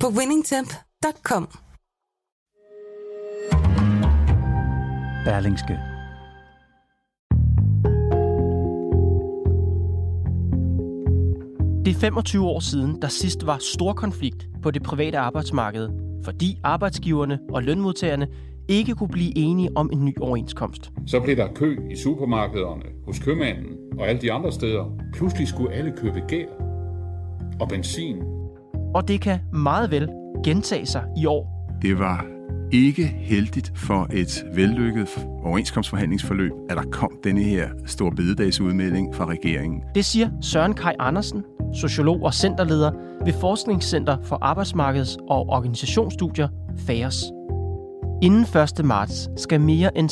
på winningtemp.com. Berlingske. Det er 25 år siden, der sidst var stor konflikt på det private arbejdsmarked, fordi arbejdsgiverne og lønmodtagerne ikke kunne blive enige om en ny overenskomst. Så blev der kø i supermarkederne, hos købmanden og alle de andre steder. Pludselig skulle alle købe gær og benzin. Og det kan meget vel gentage sig i år. Det var ikke heldigt for et vellykket overenskomstforhandlingsforløb, at der kom denne her store bededagsudmelding fra regeringen. Det siger Søren Kai Andersen, sociolog og centerleder ved Forskningscenter for Arbejdsmarkeds- og Organisationsstudier, FAERS. Inden 1. marts skal mere end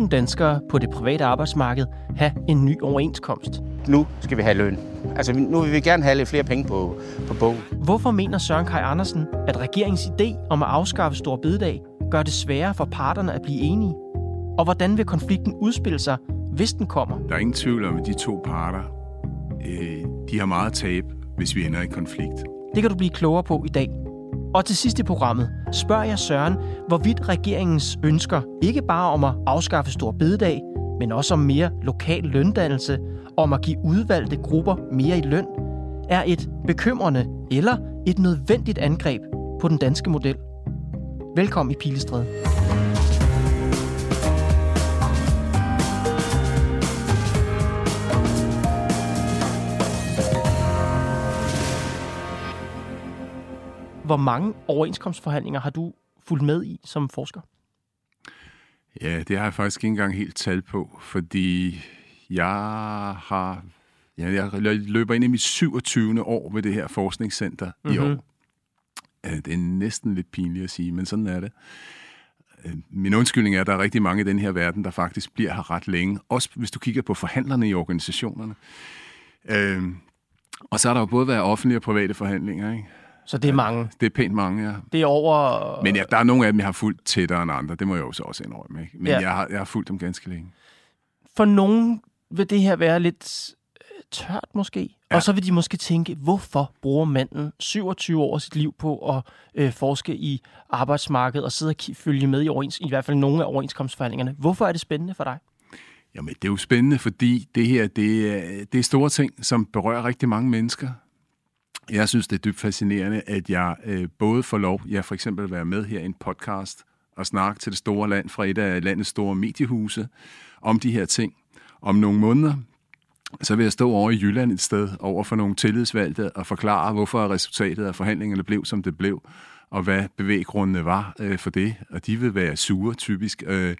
600.000 danskere på det private arbejdsmarked have en ny overenskomst. Nu skal vi have løn. Altså, nu vil vi gerne have lidt flere penge på, på bogen. Hvorfor mener Søren Kai Andersen, at regeringens idé om at afskaffe Stor Bededag gør det sværere for parterne at blive enige? Og hvordan vil konflikten udspille sig, hvis den kommer? Der er ingen tvivl om, at de to parter øh, de har meget tab, hvis vi ender i konflikt. Det kan du blive klogere på i dag. Og til sidst i programmet spørger jeg Søren, hvorvidt regeringens ønsker ikke bare om at afskaffe Stor Bededag, men også om mere lokal løndannelse, om at give udvalgte grupper mere i løn, er et bekymrende eller et nødvendigt angreb på den danske model. Velkommen i Pilestræde. Hvor mange overenskomstforhandlinger har du fulgt med i som forsker? Ja, det har jeg faktisk ikke engang helt tal på, fordi jeg har ja, jeg løber ind i mit 27. år ved det her forskningscenter mm-hmm. i Mhm. år. Det er næsten lidt pinligt at sige, men sådan er det. Øh, Min undskyldning er, at der er rigtig mange i den her verden, der faktisk bliver her ret længe. Også hvis du kigger på forhandlerne i organisationerne. Øh, og så har der jo både været offentlige og private forhandlinger. Ikke? Så det er mange. Det er pænt mange, ja. Det er over... Men ja, der er nogle af dem, jeg har fulgt tættere end andre. Det må jeg jo så også indrømme. Ikke? Men ja. jeg, har, jeg har fulgt dem ganske længe. For nogen vil det her være lidt øh, tørt måske. Ja. Og så vil de måske tænke, hvorfor bruger manden 27 år af sit liv på at øh, forske i arbejdsmarkedet og sidde og følge med i, overens, i hvert fald nogle af overenskomstforhandlingerne. Hvorfor er det spændende for dig? Jamen, det er jo spændende, fordi det her, det er, det er store ting, som berører rigtig mange mennesker. Jeg synes, det er dybt fascinerende, at jeg øh, både får lov, jeg for eksempel at være med her i en podcast og snakke til det store land fra et af landets store mediehuse om de her ting. Om nogle måneder, så vil jeg stå over i Jylland et sted over for nogle tillidsvalgte og forklare, hvorfor resultatet af forhandlingerne blev, som det blev, og hvad bevæggrundene var øh, for det. Og de vil være sure, typisk. Øh,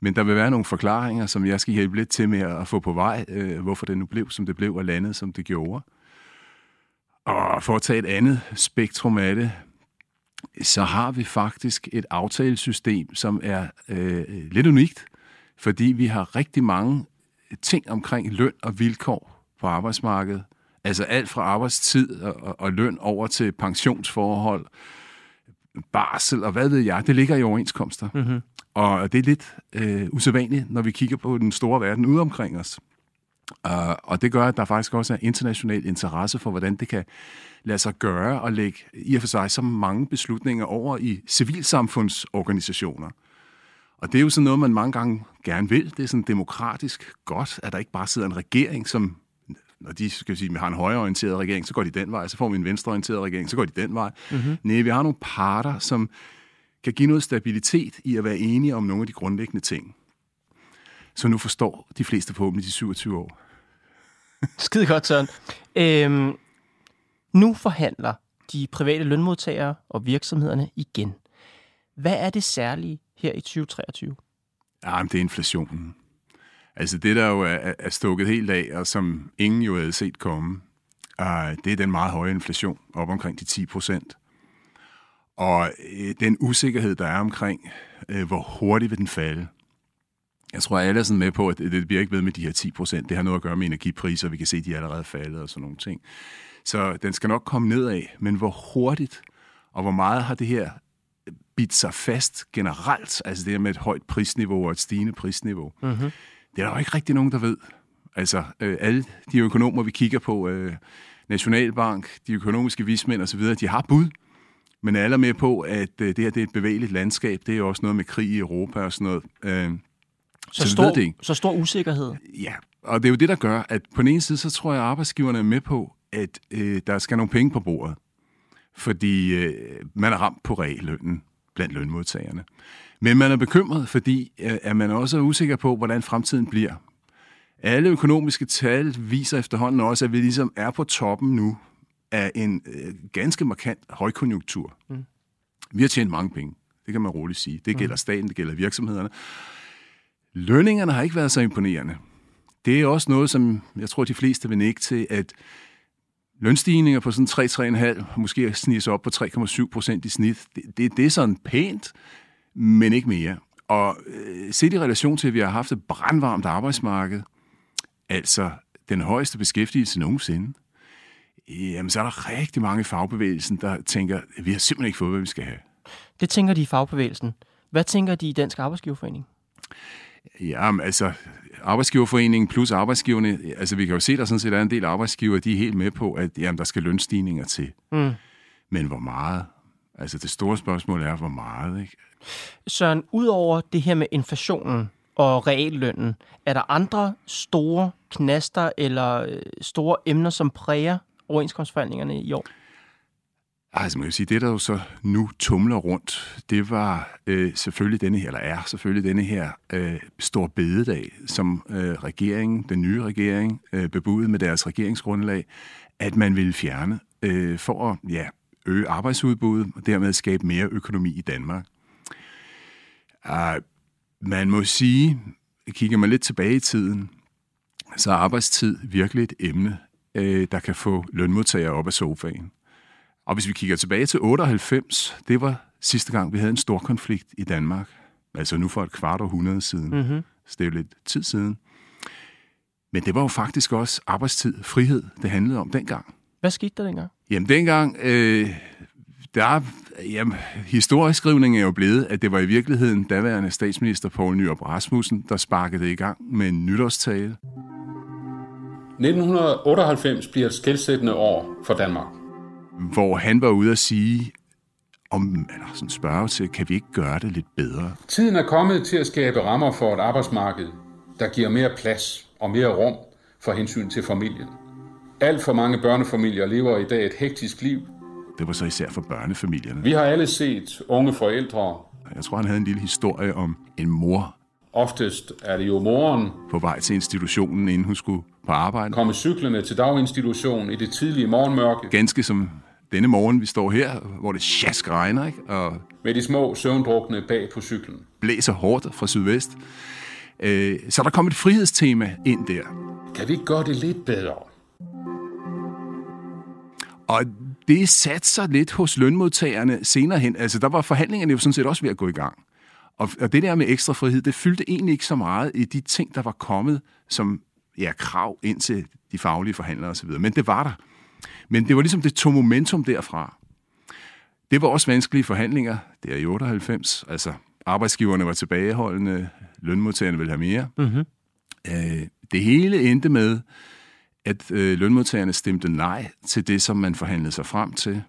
men der vil være nogle forklaringer, som jeg skal hjælpe lidt til med at få på vej, øh, hvorfor det nu blev, som det blev, og landet, som det gjorde. Og for at tage et andet spektrum af det, så har vi faktisk et aftalesystem, som er øh, lidt unikt, fordi vi har rigtig mange ting omkring løn og vilkår på arbejdsmarkedet. Altså alt fra arbejdstid og, og, løn over til pensionsforhold, barsel og hvad ved jeg, det ligger i overenskomster. Mm-hmm. Og det er lidt øh, usædvanligt, når vi kigger på den store verden ude omkring os. Uh, og det gør, at der faktisk også er international interesse for, hvordan det kan lade sig gøre at lægge i og for sig så mange beslutninger over i civilsamfundsorganisationer. Og det er jo sådan noget, man mange gange gerne vil. Det er sådan demokratisk godt, at der ikke bare sidder en regering, som når de skal sige, vi har en højreorienteret regering, så går de den vej. Så får vi en venstreorienteret regering, så går de den vej. Mm-hmm. Nej, vi har nogle parter, som kan give noget stabilitet i at være enige om nogle af de grundlæggende ting. Så nu forstår de fleste forhåbentlig de 27 år. Skide godt, Søren. Øhm, nu forhandler de private lønmodtagere og virksomhederne igen. Hvad er det særlige her i 2023? Jamen, det er inflationen. Altså det, der jo er, er stukket helt af, og som ingen jo havde set komme, uh, det er den meget høje inflation, op omkring de 10 procent. Og øh, den usikkerhed, der er omkring, øh, hvor hurtigt vil den falde. Jeg tror, alle er sådan med på, at det bliver ikke ved med de her 10 procent. Det har noget at gøre med energipriser, vi kan se, at de er allerede faldet og sådan nogle ting. Så den skal nok komme nedad, men hvor hurtigt og hvor meget har det her bidt sig fast generelt, altså det her med et højt prisniveau og et stigende prisniveau. Mm-hmm. Det er der jo ikke rigtig nogen, der ved. Altså øh, alle de økonomer, vi kigger på, øh, Nationalbank, de økonomiske vismænd osv., de har bud, men alle er med på, at øh, det her det er et bevægeligt landskab. Det er også noget med krig i Europa og sådan noget. Øh, så, så, stor, det så stor usikkerhed? Ja, og det er jo det, der gør, at på den ene side, så tror jeg, at arbejdsgiverne er med på, at øh, der skal nogle penge på bordet. Fordi øh, man er ramt på reallønnen blandt lønmodtagerne. Men man er bekymret, fordi øh, at man også er usikker på, hvordan fremtiden bliver. Alle økonomiske tal viser efterhånden også, at vi ligesom er på toppen nu af en øh, ganske markant højkonjunktur. Mm. Vi har tjent mange penge, det kan man roligt sige. Det gælder mm. staten, det gælder virksomhederne. Lønningerne har ikke været så imponerende. Det er også noget, som jeg tror, de fleste vil ikke til, at lønstigninger på sådan 3-3,5, måske sniges op på 3,7 procent i snit, det, det, det er sådan pænt, men ikke mere. Og øh, set i relation til, at vi har haft et brandvarmt arbejdsmarked, altså den højeste beskæftigelse nogensinde, jamen så er der rigtig mange i fagbevægelsen, der tænker, at vi har simpelthen ikke fået, hvad vi skal have. Det tænker de i fagbevægelsen. Hvad tænker de i Dansk Arbejdsgiverforening? Jamen, altså, Arbejdsgiverforeningen plus arbejdsgiverne, altså vi kan jo se, at der sådan set er en del arbejdsgiver, de er helt med på, at jamen, der skal lønstigninger til. Mm. Men hvor meget? Altså det store spørgsmål er, hvor meget, ikke? Søren, udover det her med inflationen og reallønnen, er der andre store knaster eller øh, store emner, som præger overenskomstforhandlingerne i år? Altså man kan sige, det der jo så nu tumler rundt, det var øh, selvfølgelig denne her, eller er selvfølgelig denne her øh, stor bededag, som øh, regeringen, den nye regering, øh, bebudede med deres regeringsgrundlag, at man ville fjerne øh, for at ja, øge arbejdsudbuddet og dermed skabe mere økonomi i Danmark. Uh, man må sige, kigger man lidt tilbage i tiden, så er arbejdstid virkelig et emne, øh, der kan få lønmodtagere op af sofaen. Og hvis vi kigger tilbage til 98, det var sidste gang, vi havde en stor konflikt i Danmark. Altså nu for et kvart århundrede siden. Mm-hmm. Så det er jo lidt tid siden. Men det var jo faktisk også arbejdstid, frihed, det handlede om dengang. Hvad skete der dengang? Jamen dengang, øh, der, jamen, historieskrivning er jo blevet, at det var i virkeligheden daværende statsminister Poul Nyrup Rasmussen, der sparkede det i gang med en nytårstale. 1998 bliver et skældsættende år for Danmark hvor han var ude at sige, om, eller sådan spørge til, kan vi ikke gøre det lidt bedre? Tiden er kommet til at skabe rammer for et arbejdsmarked, der giver mere plads og mere rum for hensyn til familien. Alt for mange børnefamilier lever i dag et hektisk liv. Det var så især for børnefamilierne. Vi har alle set unge forældre. Jeg tror, han havde en lille historie om en mor. Oftest er det jo moren. På vej til institutionen, inden hun skulle på arbejde. Komme cyklerne til daginstitutionen i det tidlige morgenmørke. Ganske som denne morgen, vi står her, hvor det sjask regner, ikke? Og med de små søvndrukne bag på cyklen. Blæser hårdt fra sydvest. Øh, så der kom et frihedstema ind der. Kan vi ikke gøre det lidt bedre? Og det satte sig lidt hos lønmodtagerne senere hen. Altså, der var forhandlingerne jo sådan set også ved at gå i gang. Og, og det der med ekstra frihed, det fyldte egentlig ikke så meget i de ting, der var kommet som ja, krav ind til de faglige forhandlere osv. Men det var der. Men det var ligesom det tog momentum derfra. Det var også vanskelige forhandlinger. Det er i 98. Altså, arbejdsgiverne var tilbageholdende, lønmodtagerne ville have mere. Mm-hmm. Øh, det hele endte med, at øh, lønmodtagerne stemte nej til det, som man forhandlede sig frem til.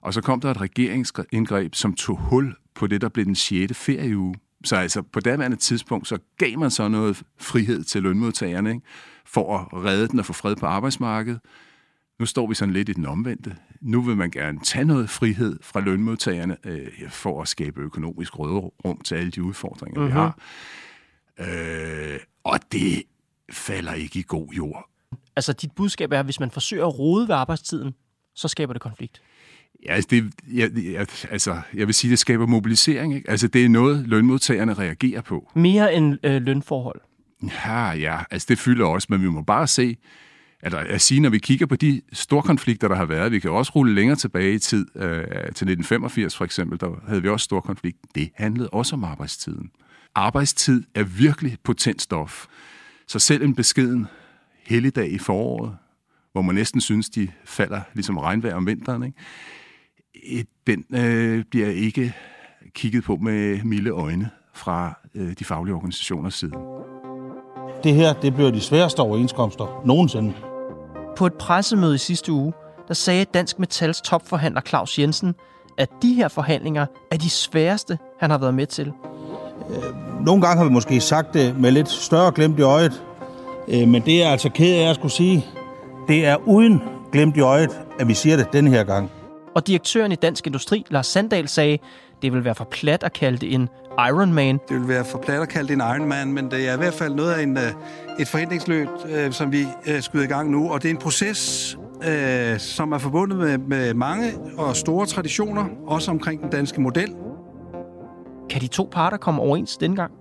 Og så kom der et regeringsindgreb, som tog hul på det, der blev den 6. ferieuge. Så altså på daværende tidspunkt, så gav man så noget frihed til lønmodtagerne, ikke? for at redde den og få fred på arbejdsmarkedet. Nu står vi sådan lidt i den omvendte. Nu vil man gerne tage noget frihed fra lønmodtagerne øh, for at skabe økonomisk råderum til alle de udfordringer, mm-hmm. vi mhm. har. Øh, og det falder ikke i god jord. Altså dit budskab er, at hvis man forsøger at rode ved arbejdstiden, så skaber det konflikt. Ja, altså, det, jeg, jeg, altså, jeg vil sige, det skaber mobilisering. Ikke? Altså, det er noget, lønmodtagerne reagerer på. Mere end øh, lønforhold? Ja, ja. Altså, det fylder også, men vi må bare se, altså at sige, når vi kigger på de store konflikter, der har været, vi kan også rulle længere tilbage i tid, øh, til 1985 for eksempel, der havde vi også stor konflikt. Det handlede også om arbejdstiden. Arbejdstid er virkelig potent stof. Så selv en beskeden helligdag i foråret, hvor man næsten synes, de falder ligesom regnvejr om vinteren, ikke? Øh, den øh, bliver ikke kigget på med milde øjne fra øh, de faglige organisationers side. Det her det bliver de sværeste overenskomster nogensinde. På et pressemøde i sidste uge, der sagde Dansk Metals topforhandler Claus Jensen, at de her forhandlinger er de sværeste, han har været med til. Nogle gange har vi måske sagt det med lidt større glemt i øjet, øh, men det er altså ked af at skulle sige. Det er uden glemt i øjet, at vi siger det denne her gang. Og direktøren i Dansk Industri, Lars Sandal, sagde, det vil være for plat at kalde det en Ironman. Det vil være for plat at kalde det en Ironman, men det er i hvert fald noget af en, øh, et forhindringsløb, øh, som vi skyder i gang nu. Og det er en proces, som er forbundet med, med mange og store traditioner, også omkring den danske model. Kan de to parter komme overens denne gang?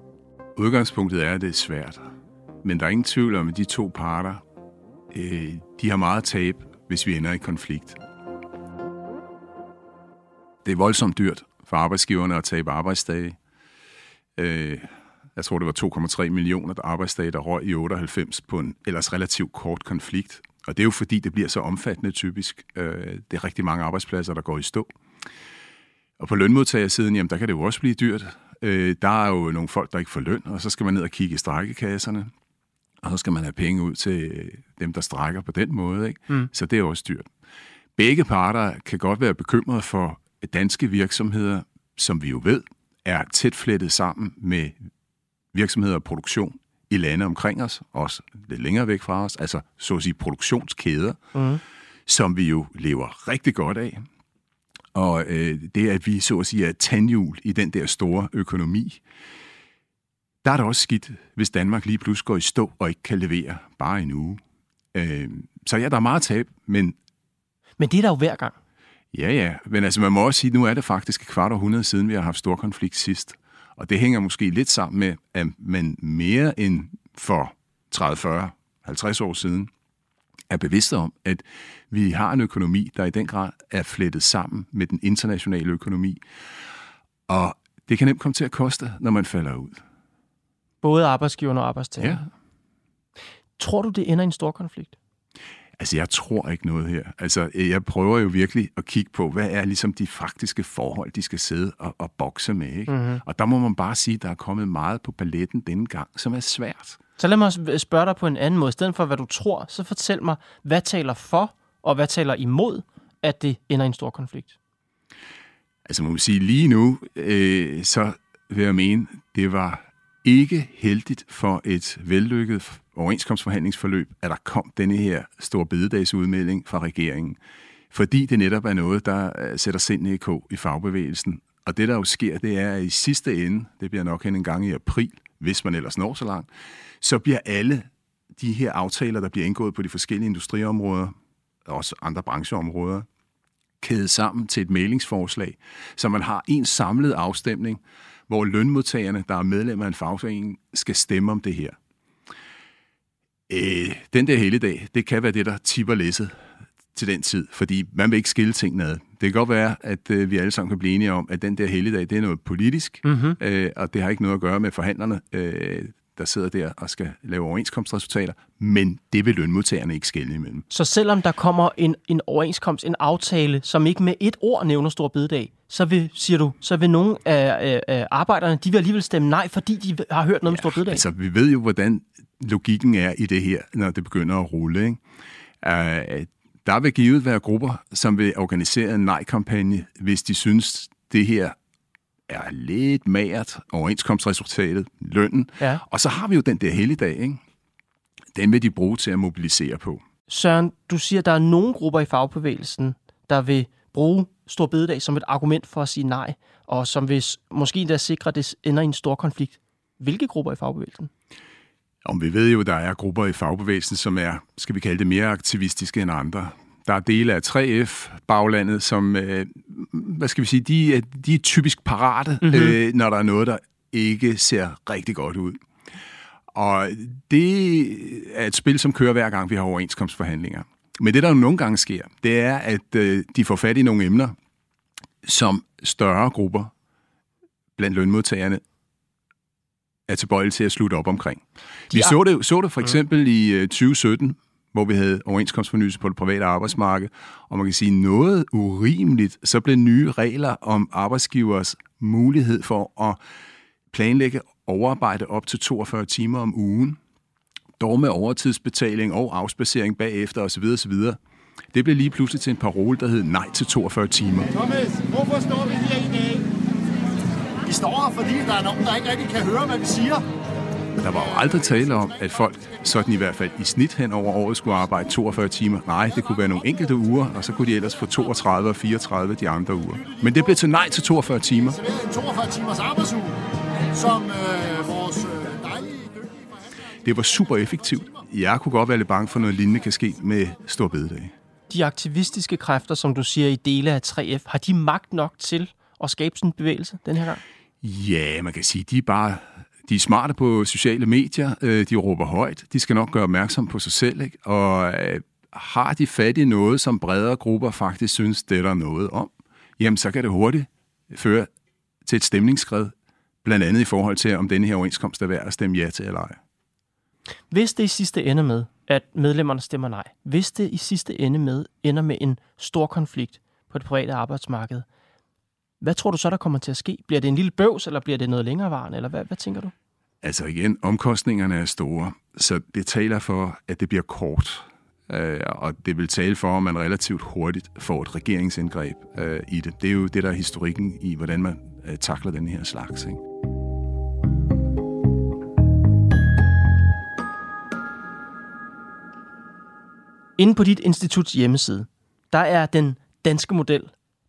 Udgangspunktet er, at det er svært. Men der er ingen tvivl om, at de to parter, de har meget tab, hvis vi ender i konflikt. Det er voldsomt dyrt for arbejdsgiverne at tabe arbejdsdage. Øh, jeg tror, det var 2,3 millioner arbejdsdage, der røg i 98 på en ellers relativt kort konflikt. Og det er jo fordi, det bliver så omfattende typisk. Øh, det er rigtig mange arbejdspladser, der går i stå. Og på lønmodtagersiden, jamen der kan det jo også blive dyrt. Øh, der er jo nogle folk, der ikke får løn, og så skal man ned og kigge i strækkekasserne. Og så skal man have penge ud til dem, der strækker på den måde. Ikke? Mm. Så det er også dyrt. Begge parter kan godt være bekymrede for danske virksomheder, som vi jo ved, er tæt flettet sammen med virksomheder og produktion i lande omkring os, også lidt længere væk fra os, altså så at sige produktionskæder, mm. som vi jo lever rigtig godt af. Og øh, det, at vi så at sige er tandhjul i den der store økonomi, der er det også skidt, hvis Danmark lige pludselig går i stå og ikke kan levere bare en uge. Øh, så ja, der er meget tab, men... Men det er der jo hver gang. Ja, ja. Men altså, man må også sige, at nu er det faktisk et kvart århundrede siden, vi har haft stor konflikt sidst. Og det hænger måske lidt sammen med, at man mere end for 30, 40, 50 år siden er bevidst om, at vi har en økonomi, der i den grad er flettet sammen med den internationale økonomi. Og det kan nemt komme til at koste, når man falder ud. Både arbejdsgiverne og arbejdstagerne. Ja. Tror du, det ender i en stor konflikt? Altså, jeg tror ikke noget her. Altså, jeg prøver jo virkelig at kigge på, hvad er ligesom de faktiske forhold, de skal sidde og, og bokse med. Ikke? Mm-hmm. Og der må man bare sige, at der er kommet meget på paletten denne gang, som er svært. Så lad mig også spørge dig på en anden måde. I stedet for, hvad du tror, så fortæl mig, hvad taler for, og hvad taler imod, at det ender i en stor konflikt? Altså, må man sige, lige nu, øh, så vil jeg mene, det var ikke heldigt for et vellykket overenskomstforhandlingsforløb, at der kom denne her store bededagsudmelding fra regeringen. Fordi det netop er noget, der øh, sætter sindene i k i fagbevægelsen. Og det, der jo sker, det er, at i sidste ende, det bliver nok hen en gang i april, hvis man ellers når så langt, så bliver alle de her aftaler, der bliver indgået på de forskellige industriområder, også andre brancheområder, kædet sammen til et mailingsforslag, så man har en samlet afstemning, hvor lønmodtagerne, der er medlemmer af en fagforening, skal stemme om det her. Øh, den der hele dag, det kan være det, der tipper læsset til den tid, fordi man vil ikke skille tingene ad. Det kan godt være, at øh, vi alle sammen kan blive enige om, at den der helligdag, det er noget politisk, mm-hmm. øh, og det har ikke noget at gøre med forhandlerne, øh, der sidder der og skal lave overenskomstresultater, men det vil lønmodtagerne ikke skille imellem. Så selvom der kommer en, en overenskomst, en aftale, som ikke med et ord nævner stor bededag, så vil, siger du, så vil nogle af, af arbejderne, de vil alligevel stemme nej, fordi de har hørt noget ja, om stor bededag? Altså, vi ved jo, hvordan logikken er i det her, når det begynder at rulle. Ikke? Uh, der vil givet være grupper, som vil organisere en nej-kampagne, hvis de synes, det her er lidt magert, overenskomstresultatet, lønnen. Ja. Og så har vi jo den der helligdag, ikke? Den vil de bruge til at mobilisere på. Søren, du siger, at der er nogle grupper i fagbevægelsen, der vil bruge stor bededag som et argument for at sige nej, og som vil måske endda sikre, at det ender i en stor konflikt. Hvilke grupper i fagbevægelsen? Om vi ved jo, at der er grupper i fagbevægelsen, som er, skal vi kalde det, mere aktivistiske end andre. Der er dele af 3F-baglandet, som, øh, hvad skal vi sige, de, de er typisk parate, mm-hmm. øh, når der er noget, der ikke ser rigtig godt ud. Og det er et spil, som kører hver gang, vi har overenskomstforhandlinger. Men det, der jo nogle gange sker, det er, at øh, de får fat i nogle emner, som større grupper blandt lønmodtagerne er tilbøjelige til at slutte op omkring. Vi så det, så det for eksempel i øh, 2017, hvor vi havde overenskomstfornyelse på det private arbejdsmarked, og man kan sige noget urimeligt, så blev nye regler om arbejdsgivers mulighed for at planlægge overarbejde op til 42 timer om ugen, dog med overtidsbetaling og afspacering bagefter osv. osv. Det blev lige pludselig til en parole, der hed nej til 42 timer. Thomas, hvorfor står vi her i dag? Vi står her, fordi der er nogen, der ikke rigtig kan høre, hvad vi siger. Der var jo aldrig tale om, at folk, sådan i hvert fald i snit hen over året, skulle arbejde 42 timer. Nej, det kunne være nogle enkelte uger, og så kunne de ellers få 32 og 34 de andre uger. Men det blev til nej til 42 timer. Så det er en 42 timers arbejdsuge, som øh, vores øh, dejlige, dygtige Det var super effektivt. Jeg kunne godt være lidt bange for, at noget lignende kan ske med stor bededag. De aktivistiske kræfter, som du siger i dele af 3F, har de magt nok til at skabe sådan en bevægelse den her gang? Ja, man kan sige, de er bare de er smarte på sociale medier, øh, de råber højt, de skal nok gøre opmærksom på sig selv, ikke? og øh, har de fat i noget, som bredere grupper faktisk synes, det er der noget om, jamen så kan det hurtigt føre til et stemningsskred, blandt andet i forhold til, om denne her overenskomst er værd at stemme ja til eller ej. Hvis det i sidste ende med, at medlemmerne stemmer nej, hvis det i sidste ende med ender med en stor konflikt på det private arbejdsmarked, hvad tror du så, der kommer til at ske? Bliver det en lille bøvs, eller bliver det noget længerevarende, eller hvad, hvad tænker du? Altså igen, omkostningerne er store, så det taler for, at det bliver kort. Øh, og det vil tale for, at man relativt hurtigt får et regeringsindgreb øh, i det. Det er jo det, der er historikken i, hvordan man øh, takler den her slags. Ikke? Inde på dit instituts hjemmeside, der er den danske model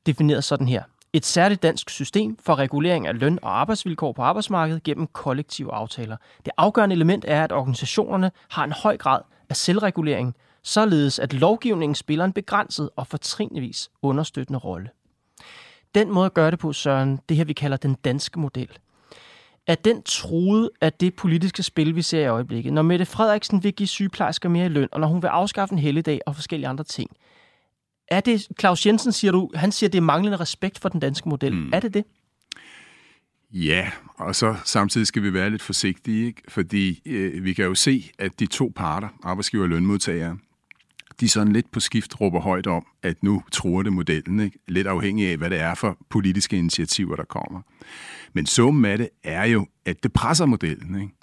defineret sådan her. Et særligt dansk system for regulering af løn- og arbejdsvilkår på arbejdsmarkedet gennem kollektive aftaler. Det afgørende element er, at organisationerne har en høj grad af selvregulering, således at lovgivningen spiller en begrænset og fortrinligvis understøttende rolle. Den måde at gøre det på, Søren, det her vi kalder den danske model, er den troet af det politiske spil, vi ser i øjeblikket. Når Mette Frederiksen vil give sygeplejersker mere i løn, og når hun vil afskaffe en helligdag og forskellige andre ting. Er det, Claus Jensen siger du, han siger, det er manglende respekt for den danske model. Mm. Er det det? Ja, og så samtidig skal vi være lidt forsigtige, ikke? fordi øh, vi kan jo se, at de to parter, arbejdsgiver og lønmodtagere, de sådan lidt på skift råber højt om, at nu tror det modellen, ikke? lidt afhængig af, hvad det er for politiske initiativer, der kommer. Men summen af det er jo, at det presser modellen. Ikke?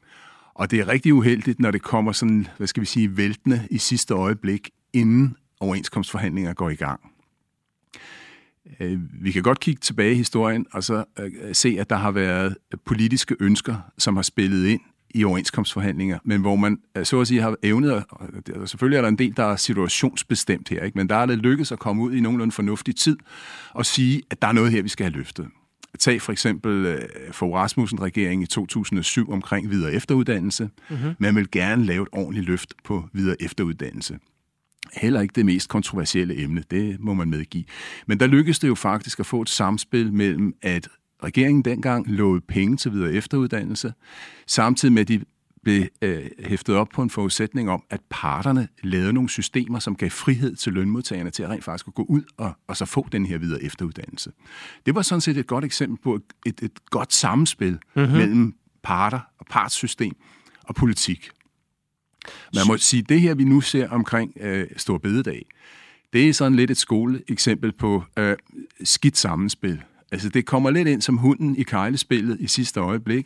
Og det er rigtig uheldigt, når det kommer sådan, hvad skal vi sige, væltende i sidste øjeblik, inden overenskomstforhandlinger går i gang. Øh, vi kan godt kigge tilbage i historien og så øh, se, at der har været politiske ønsker, som har spillet ind i overenskomstforhandlinger, men hvor man øh, så at sige har evnet, og selvfølgelig er der en del, der er situationsbestemt her, ikke? men der er det lykkedes at komme ud i nogenlunde fornuftig tid og sige, at der er noget her, vi skal have løftet. Tag for eksempel for Rasmussen-regeringen i 2007 omkring videre efteruddannelse. Mm-hmm. Man vil gerne lave et ordentligt løft på videre efteruddannelse heller ikke det mest kontroversielle emne, det må man medgive. Men der lykkedes det jo faktisk at få et samspil mellem, at regeringen dengang lovede penge til videre efteruddannelse, samtidig med, at de blev øh, hæftet op på en forudsætning om, at parterne lavede nogle systemer, som gav frihed til lønmodtagerne til at rent faktisk at gå ud og, og så få den her videre efteruddannelse. Det var sådan set et godt eksempel på et, et godt samspil mm-hmm. mellem parter og partssystem og politik. Man må sige, det her, vi nu ser omkring øh, Stor Bededag, det er sådan lidt et skoleeksempel på øh, skidt sammenspil. Altså, det kommer lidt ind som hunden i kejlespillet i sidste øjeblik,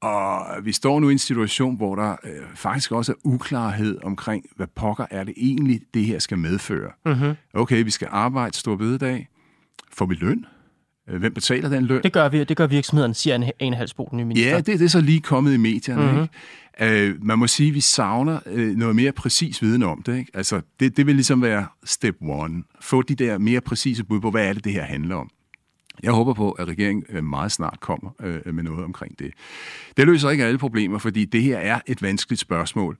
og vi står nu i en situation, hvor der øh, faktisk også er uklarhed omkring, hvad pokker er det egentlig, det her skal medføre. Mm-hmm. Okay, vi skal arbejde stor bededag. Får vi løn? Øh, hvem betaler den løn? Det gør, vi, det gør virksomheden, siger en, en halvsbo, den nye minister. Ja, det, det er så lige kommet i medierne. Mm-hmm. Ikke? Uh, man må sige, at vi savner uh, noget mere præcis viden om det. Ikke? Altså, det. Det vil ligesom være step one. Få de der mere præcise bud på, hvad er det, det her handler om. Jeg håber på, at regeringen meget snart kommer uh, med noget omkring det. Det løser ikke alle problemer, fordi det her er et vanskeligt spørgsmål.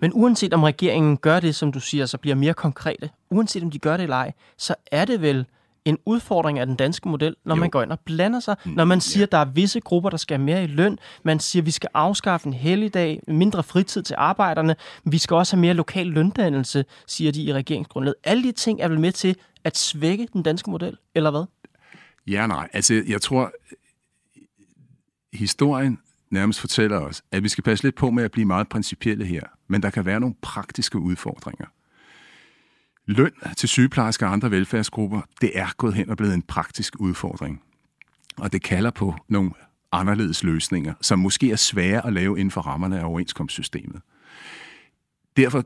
Men uanset om regeringen gør det, som du siger, så bliver mere konkrete, uanset om de gør det eller ej, så er det vel en udfordring af den danske model, når Jo. man går ind og blander sig. Når man siger, at der er visse grupper, der skal have mere i løn. Man siger, at vi skal afskaffe en helligdag, mindre fritid til arbejderne. Vi skal også have mere lokal løndannelse, siger de i regeringsgrundlaget. Alle de ting er vel med til at svække den danske model, eller hvad? Ja, nej. Altså, jeg tror, historien nærmest fortæller os, at vi skal passe lidt på med at blive meget principielle her, men der kan være nogle praktiske udfordringer. Løn til sygeplejersker og andre velfærdsgrupper, det er gået hen og blevet en praktisk udfordring. Og det kalder på nogle anderledes løsninger, som måske er svære at lave inden for rammerne af overenskomstsystemet. Derfor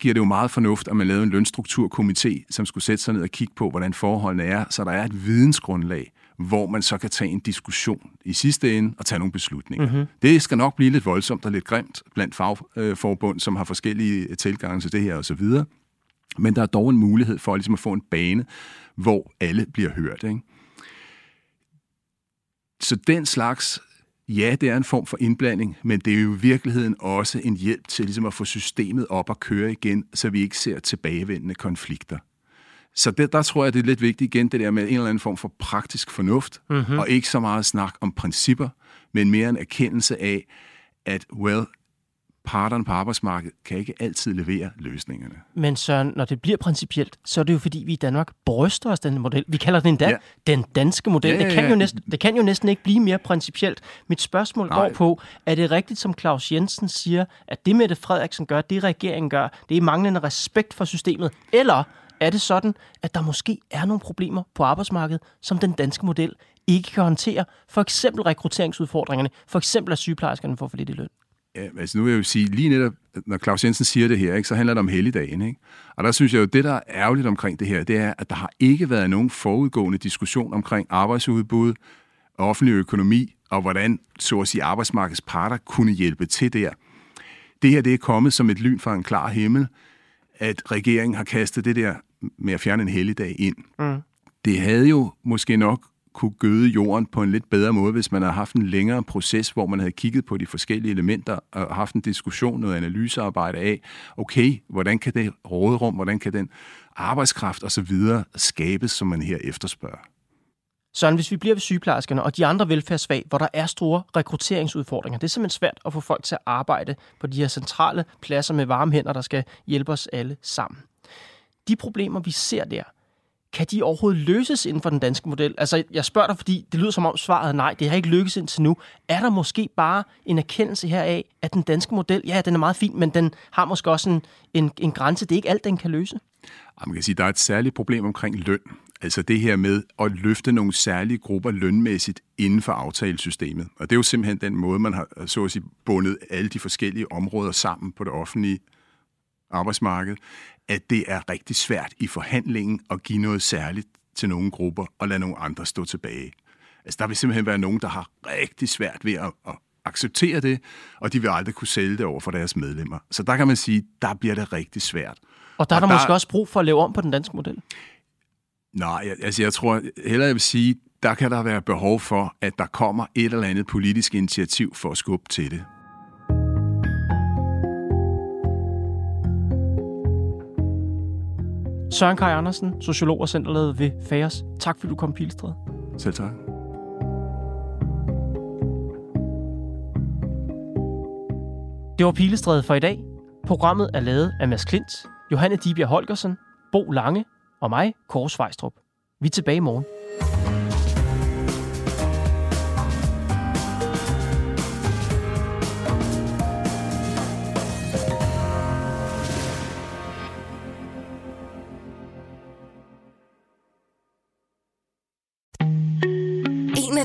giver det jo meget fornuft, at man lavede en lønstrukturkomité, som skulle sætte sig ned og kigge på, hvordan forholdene er, så der er et vidensgrundlag, hvor man så kan tage en diskussion i sidste ende og tage nogle beslutninger. Mm-hmm. Det skal nok blive lidt voldsomt og lidt grimt blandt fagforbund, som har forskellige tilgange til det her osv., men der er dog en mulighed for ligesom at få en bane, hvor alle bliver hørt. Ikke? Så den slags, ja, det er en form for indblanding, men det er jo i virkeligheden også en hjælp til ligesom at få systemet op og køre igen, så vi ikke ser tilbagevendende konflikter. Så det, der tror jeg, det er lidt vigtigt igen, det der med en eller anden form for praktisk fornuft, mm-hmm. og ikke så meget snak om principper, men mere en erkendelse af, at, well, parterne på arbejdsmarkedet kan ikke altid levere løsningerne. Men Søren, når det bliver principielt, så er det jo fordi, vi i Danmark bryster os den model. Vi kalder den endda Ja. den danske model. Ja, Ja, ja, Det, kan jo næsten, det kan jo næsten ikke blive mere principielt. Mit spørgsmål Nej. går på, er det rigtigt, som Claus Jensen siger, at det Mette Frederiksen gør, det regeringen gør, det er manglende respekt for systemet? Eller er det sådan, at der måske er nogle problemer på arbejdsmarkedet, som den danske model ikke kan håndtere? For eksempel rekrutteringsudfordringerne, for eksempel at sygeplejerskerne får for lidt i løn. Ja, altså nu vil jeg jo sige, lige netop, når Claus Jensen siger det her, ikke, så handler det om helligdagen. Ikke? Og der synes jeg jo, det der er ærgerligt omkring det her, det er, at der har ikke været nogen forudgående diskussion omkring arbejdsudbud, offentlig økonomi, og hvordan, så at sige, arbejdsmarkedets parter kunne hjælpe til der. Det her, det er kommet som et lyn fra en klar himmel, at regeringen har kastet det der med at fjerne en helligdag ind. Mm. Det havde jo måske nok kunne gøde jorden på en lidt bedre måde, hvis man havde haft en længere proces, hvor man havde kigget på de forskellige elementer og haft en diskussion, noget analysearbejde af, okay, hvordan kan det råderum, hvordan kan den arbejdskraft osv. skabes, som man her efterspørger. Sådan, hvis vi bliver ved sygeplejerskerne og de andre velfærdsfag, hvor der er store rekrutteringsudfordringer, det er simpelthen svært at få folk til at arbejde på de her centrale pladser med varme hænder, der skal hjælpe os alle sammen. De problemer, vi ser der, kan de overhovedet løses inden for den danske model? Altså, jeg spørger dig, fordi det lyder som om svaret er nej, det har ikke lykkes indtil nu. Er der måske bare en erkendelse heraf, at den danske model, ja, den er meget fin, men den har måske også en, en, en grænse. Det er ikke alt, den kan løse. Ja, man kan sige, der er et særligt problem omkring løn. Altså det her med at løfte nogle særlige grupper lønmæssigt inden for aftalesystemet. Og det er jo simpelthen den måde, man har så at sige, bundet alle de forskellige områder sammen på det offentlige arbejdsmarked, at det er rigtig svært i forhandlingen at give noget særligt til nogle grupper og lade nogle andre stå tilbage. Altså der vil simpelthen være nogen, der har rigtig svært ved at, at acceptere det, og de vil aldrig kunne sælge det over for deres medlemmer. Så der kan man sige, der bliver det rigtig svært. Og der er Og der, der- måske også brug for at lave om på den danske model. Nej, altså jeg tror hellere, jeg vil sige, der kan der være behov for, at der kommer et eller andet politisk initiativ for at skubbe til det. Søren Kaj Andersen, sociolog og centerleder ved FAOS. Tak fordi du kom, Pilstred. Selv tak. Det var Pilestræde for i dag. Programmet er lavet af Mads Klint, Johanne Dibjerg Holgersen, Bo Lange og mig, Kåre Svejstrup. Vi er tilbage i morgen.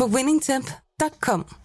på winningtemp.com.